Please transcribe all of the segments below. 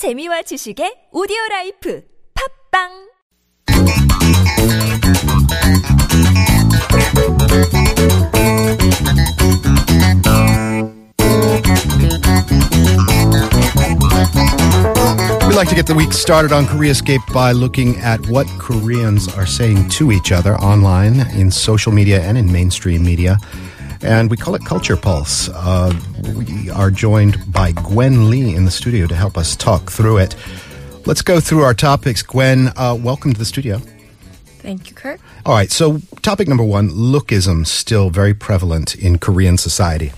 재미와 지식의 오디오 라이프 팝빵 We like to get the week started on Koreascape by looking at what Koreans are saying to each other online, in social media, and in mainstream media. And we call it Culture Pulse. Uh, we are joined by Gwen Lee in the studio to help us talk through it. Let's go through our topics. Gwen, uh, welcome to the studio. Thank you, Kurt. All right, so topic number one lookism still very prevalent in Korean society.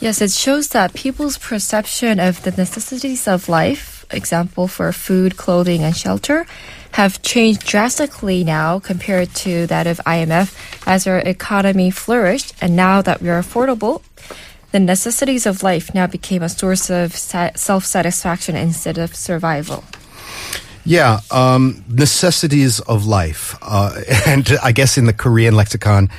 Yes, it shows that people's perception of the necessities of life, example for food, clothing, and shelter, have changed drastically now compared to that of IMF as our economy flourished. And now that we are affordable, the necessities of life now became a source of self satisfaction instead of survival. Yeah, um, necessities of life. Uh, and I guess in the Korean lexicon,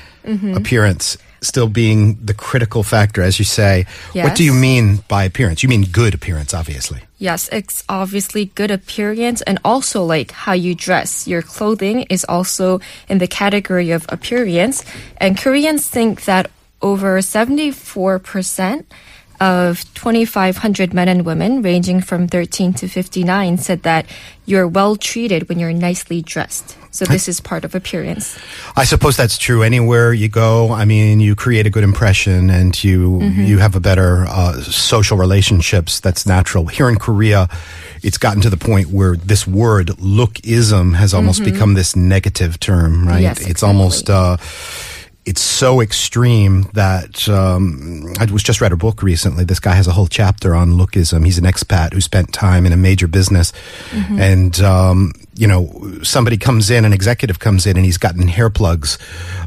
appearance still being the critical factor, as you say. What do you mean by appearance? You mean good appearance, obviously. Yes, it's obviously good appearance and also like how you dress. Your clothing is also in the category of appearance. And Koreans think that over 74% of 2,500 men and women ranging from 13 to 59 said that you're well treated when you're nicely dressed. So this is part of appearance. I suppose that's true anywhere you go. I mean, you create a good impression and you you have a better uh, social relationships. That's natural. Here in Korea, it's gotten to the point where this word lookism has almost become this negative term, right? Yes, it's almost. Uh, it's so extreme that um, I was just read a book recently. This guy has a whole chapter on lookism. He's an expat who spent time in a major business, and um, you know somebody comes in, an executive comes in, and he's gotten hair plugs,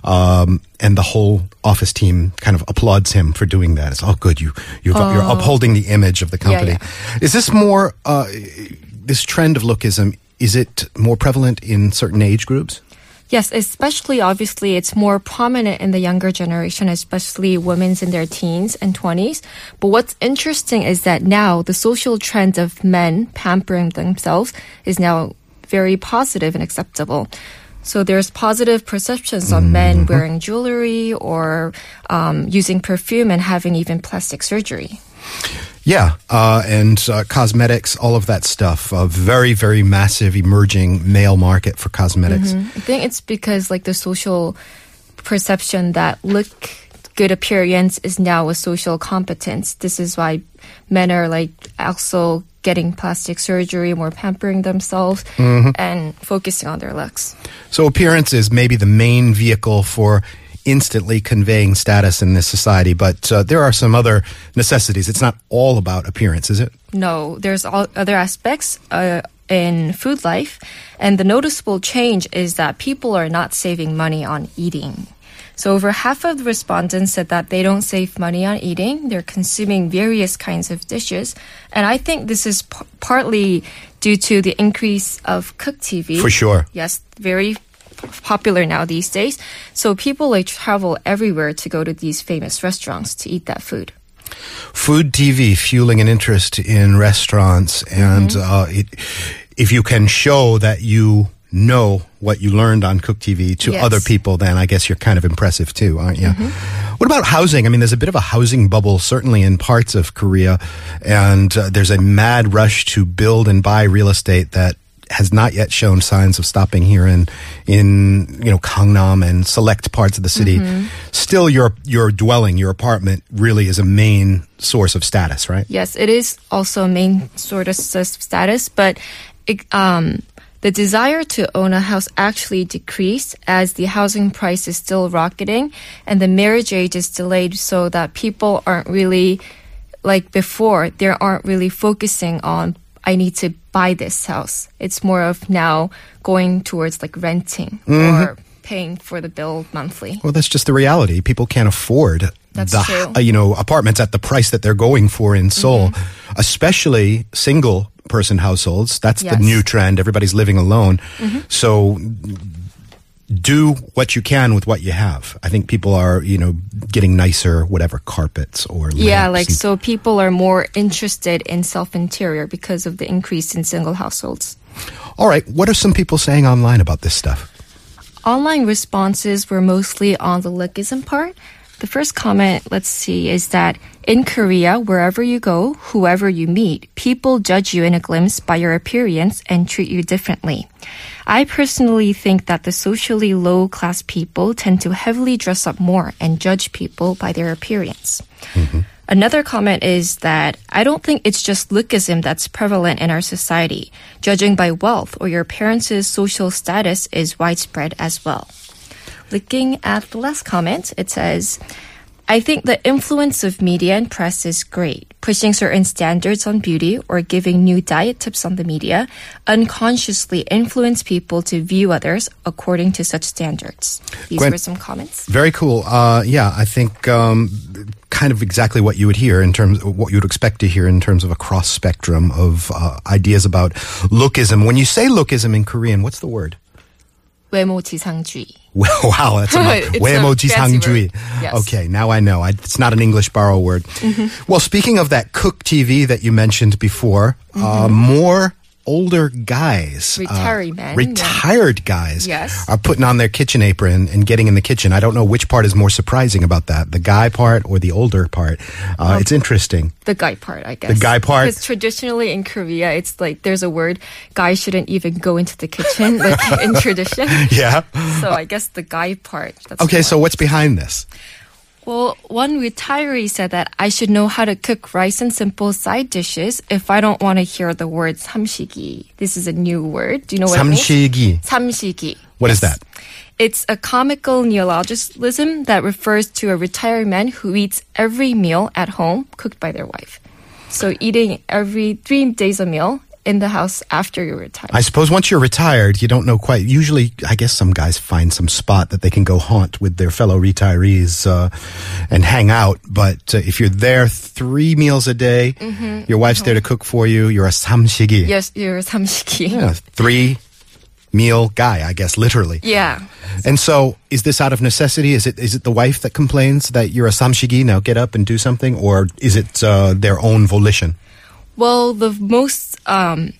um, and the whole office team kind of applauds him for doing that. It's all good. You you're, you're upholding the image of the Yeah, company. Is this more uh, this trend of lookism? Is it more prevalent in certain age groups? Yes, especially obviously it's more prominent in the younger generation, especially women's in their teens and 20s. But what's interesting is that now the social trend of men pampering themselves is now very positive and acceptable. So there's positive perceptions on men wearing jewelry or um, using perfume and having even plastic surgery. Yeah, uh, and uh, cosmetics, all of that stuff. A very, very massive emerging male market for cosmetics. I think it's because like the social perception that look good appearance is now a social competence. This is why men are like also getting plastic surgery, more pampering themselves and focusing on their looks. So appearance is maybe the main vehicle for instantly conveying status in this society, but uh, there are some other necessities. It's not all about appearance, is it? No, there's all other aspects uh, in food life, and the noticeable change is that people are not saving money on eating. So over half of the respondents said that they don't save money on eating. They're consuming various kinds of dishes, and I think this is p- partly due to the increase of cook TV. For sure. Yes, very popular now these days. So people like travel everywhere to go to these famous restaurants to eat that food. Food TV fueling an interest in restaurants, and Mm-hmm. uh, it, if you can show that you know what you learned on Cook TV to Yes. Mm-hmm. other people, then I guess you're kind of impressive too, aren't you? What about housing? I mean, there's a bit of a housing bubble, certainly in parts of Korea, and uh, there's a mad rush to build and buy real estate that has not yet shown signs of stopping here in in you know Gangnam and select parts of the city. Mm-hmm. Still, your your dwelling, your apartment, really is a main source of status, right? Yes, it is also a main sort of status, but it, um, the desire to own a house actually decreased as the housing price is still rocketing and the marriage age is delayed so that people aren't really like before, they aren't really focusing on I need to buy this house. It's more of now going towards like renting or mm-hmm. paying for the bill monthly. Well, that's just the reality. People can't afford That's the true. uh, you know apartments at the price that they're going for in Seoul, mm-hmm. especially single person households. That's the new trend. Everybody's living alone. Mm-hmm. So do what you can with what you have. I think people are, you know, getting nicer, whatever, carpets or Yeah, like and- so people are more interested in self interior because of the increase in single households. All right, what are some people saying online about this stuff? Online responses were mostly on the lookism part. The first comment, let's see, is that in Korea, wherever you go, whoever you meet, people judge you in a glimpse by your appearance and treat you differently. I personally think that the socially low class people tend to heavily dress up more and judge people by their appearance. Mm-hmm. Another comment is that I don't think it's just lookism that's prevalent in our society. Judging by wealth or your parents' social status is widespread as well. Looking at the last comment, it says, I think the influence of media and press is great. Pushing certain standards on beauty or giving new diet tips on the media unconsciously influence people to view others according to such standards. These Gwen- were some comments. Very cool. Uh, yeah, I think um, kind of exactly what you would hear in terms of what you would expect to hear in terms of a cross spectrum of uh, ideas about lookism. When you say lookism in Korean, what's the word? 외모지상주의. Wow, that's a way Sangjui. Yes. Okay, now I know. I, it's not an English borrow word. Mm-hmm. Well, speaking of that Cook TV that you mentioned before, uh, mm-hmm. uh, more older guys, uh, men, retired guys, Yes. are putting on their kitchen apron and getting in the kitchen. I don't know which part is more surprising about that, the guy part or the older part. Uh, it's interesting. The guy part, I guess. The guy part? Because traditionally in Korea, it's like there's a word, guys shouldn't even go into the kitchen, like in tradition. Yeah. So I guess the guy part. That's Okay, so what's behind this? Well, one retiree said that I should know how to cook rice and simple side dishes if I don't want to hear the word samshigi. This is a new word. Do you know what it means? 삼시기. Samshigi. What is that? It's a comical neologism that refers to a retired man who eats every meal at home cooked by their wife. So eating every three days a meal in the house after you retire. I suppose once you're retired, you don't know quite. Usually, I guess some guys find some spot that they can go haunt with their fellow retirees uh, and hang out. But uh, if you're there three meals a day, your wife's there to cook for you. You're a samshigi. Mm-hmm. yes, you're a samshigi. Yeah, three meal guy, I guess, literally. Yeah. And so, is this out of necessity? Is it is it the wife that complains that you're a samshigi? Now get up and do something, or is it uh, their own volition? Well, the most um,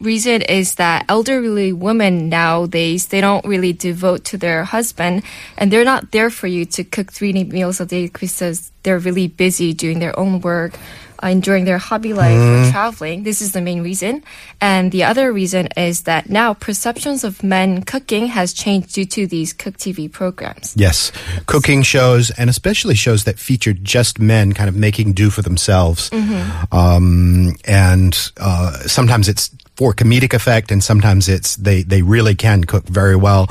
reason is that elderly women nowadays they don't really devote to their husband, and they're not there for you to cook three meals a day because they're really busy doing their own work. Uh, Enjoying their hobby life or traveling. This is the main reason. And the other reason is that now perceptions of men cooking has changed due to these cook TV programs. Yes, cooking shows, and especially shows that feature just men kind of making do for themselves. Um, and uh, sometimes it's for comedic effect, and sometimes it's they they really can cook very well,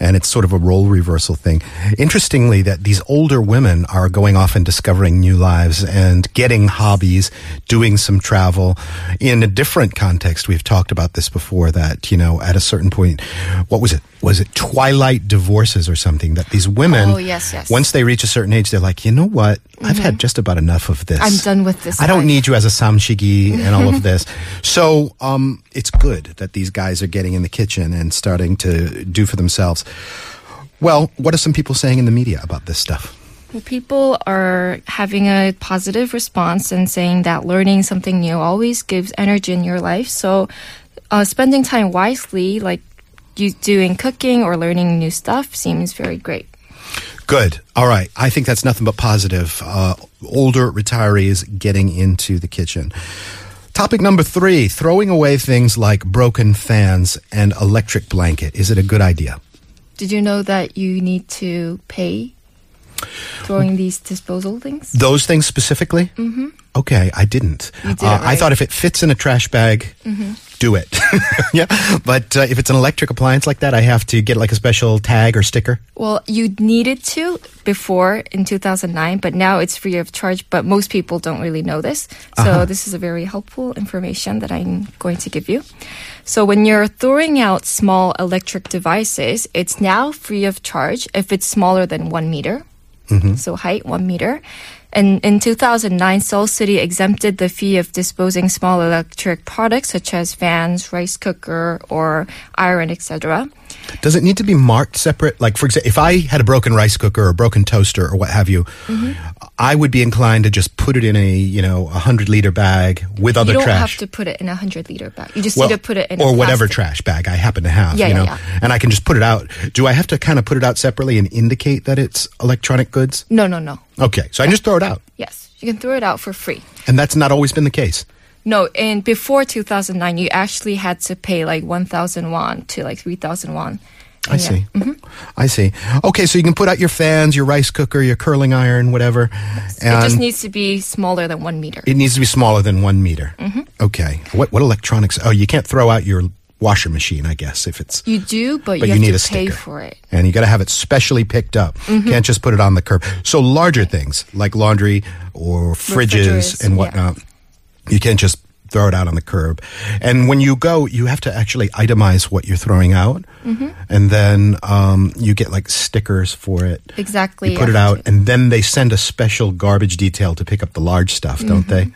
and it's sort of a role reversal thing. Interestingly, that these older women are going off and discovering new lives and getting hobbies, doing some travel in a different context. We've talked about this before. That you know, at a certain point, what was it? Was it twilight divorces or something? That these women, Oh, yes, yes. once they reach a certain age, they're like, you know what? I've had just about enough of this. I'm done with this I don't life." need you as a samshigi and all of this. So um, it's good that these guys are getting in the kitchen and starting to do for themselves. Well, what are some people saying in the media about this stuff? Well, people are having a positive response and saying that learning something new always gives energy in your life. So, uh, spending time wisely, like you doing cooking or learning new stuff, seems very great. Good. All right. I think that's nothing but positive. Uh, older retirees getting into the kitchen. Topic number three throwing away things like broken fans and electric blanket. Is it a good idea? Did you know that you need to pay throwing these disposal things? Those things specifically? Mm-hmm. Okay, I didn't. Did Uh, I right. Mm-hmm. thought if it fits in a trash bag, do it. yeah, but uh, if it's an electric appliance like that, I have to get like a special tag or sticker. Well, you needed to before in 2009, but now it's free of charge. But most people don't really know this. So this is a very helpful information that I'm going to give you. So when you're throwing out small electric devices, it's now free of charge if it's smaller than one meter. So height one meter. And in 2009, Seoul City exempted the fee of disposing small electric products such as fans, rice cooker, or iron, etc. Does it need to be marked separate? Like, for example, if I had a broken rice cooker or a broken toaster or what have you, Mm-hmm. I would be inclined to just put it in a, you know, a hundred liter bag with other trash. you don't trash. have to put it in a 100 liter bag. You just Well, need to put it in or whatever trash bag I happen to have, Yeah, you yeah, yeah. and I can just put it out. Do I have to kind of put it out separately and indicate that it's electronic goods? No, no, no. Okay, so I just throw it out, Yes, you can throw it out for free. and that's not always been the case. No, and before 2009, you actually had to pay like 1,000 won to like 3,000 won. I yeah. see. I see. Okay, so you can put out your fans, your rice cooker, your curling iron, whatever. It just needs to be smaller than one meter. it needs to be smaller than one meter. Mm-hmm. Okay. What what electronics? Oh, you can't throw out your washer machine, I guess, if it's. you do, but, But you, you need a sticker. for it. And you got to have it specially picked up. Mm-hmm. Can't just put it on the curb. So larger things like laundry or fridges and yeah. whatnot, you can't just throw it out on the curb. And when you go, you have to actually itemize what you're throwing out, Mm-hmm. and then um, you get like stickers for it. Exactly. You put you it out, and then they send a special garbage detail to pick up the large stuff, don't they?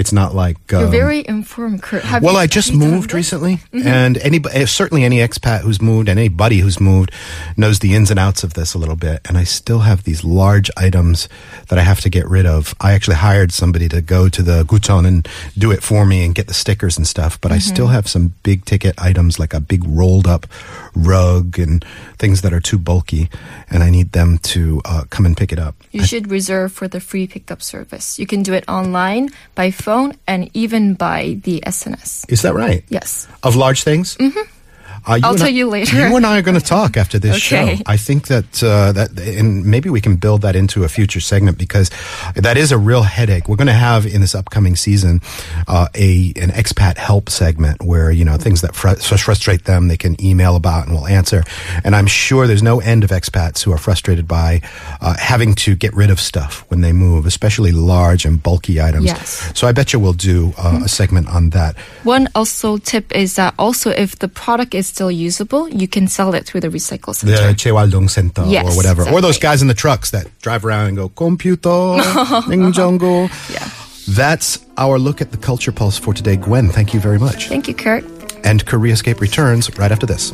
It's not like Mm-hmm. You're um, very informed, Kurt. Have well, you- I just moved recently, Mm-hmm. and any eh, certainly any expat who's moved and anybody who's moved knows the ins and outs of this a little bit. And I still have these large items that I have to get rid of. I actually hired somebody to go to the Guton and do it for me and get the stickers and stuff. But I Mm-hmm. still have some big ticket items like a big rolled up rug and things that are too bulky, and I need them to uh, come and pick it up. You should reserve for the free pickup service. You can do it online, by phone, and even by the SNS. Is that right? Yes. Of large things? Mm-hmm. Uh, I'll tell I- you later. You and I are going to talk after this Okay. show. I think that uh, that, and maybe we can build that into a future segment because that is a real headache. We're going to have in this upcoming season uh, a an expat help segment where you know things that fr- frustrate them they can email about and we'll answer. And I'm sure there's no end of expats who are frustrated by uh, having to get rid of stuff when they move, especially large and bulky items. Yes. So I bet you we'll do uh, a segment on that. One also tip is that also if the product is still usable, you can sell it through the recycle center. the Chewaldong Center Yes, or whatever, or those guys in the trucks that drive around and go computer, Ningjongo. Yeah. That's our look at the culture pulse for today. Gwen, thank you very much. Thank you, Kurt. And KoreaScape returns right after this.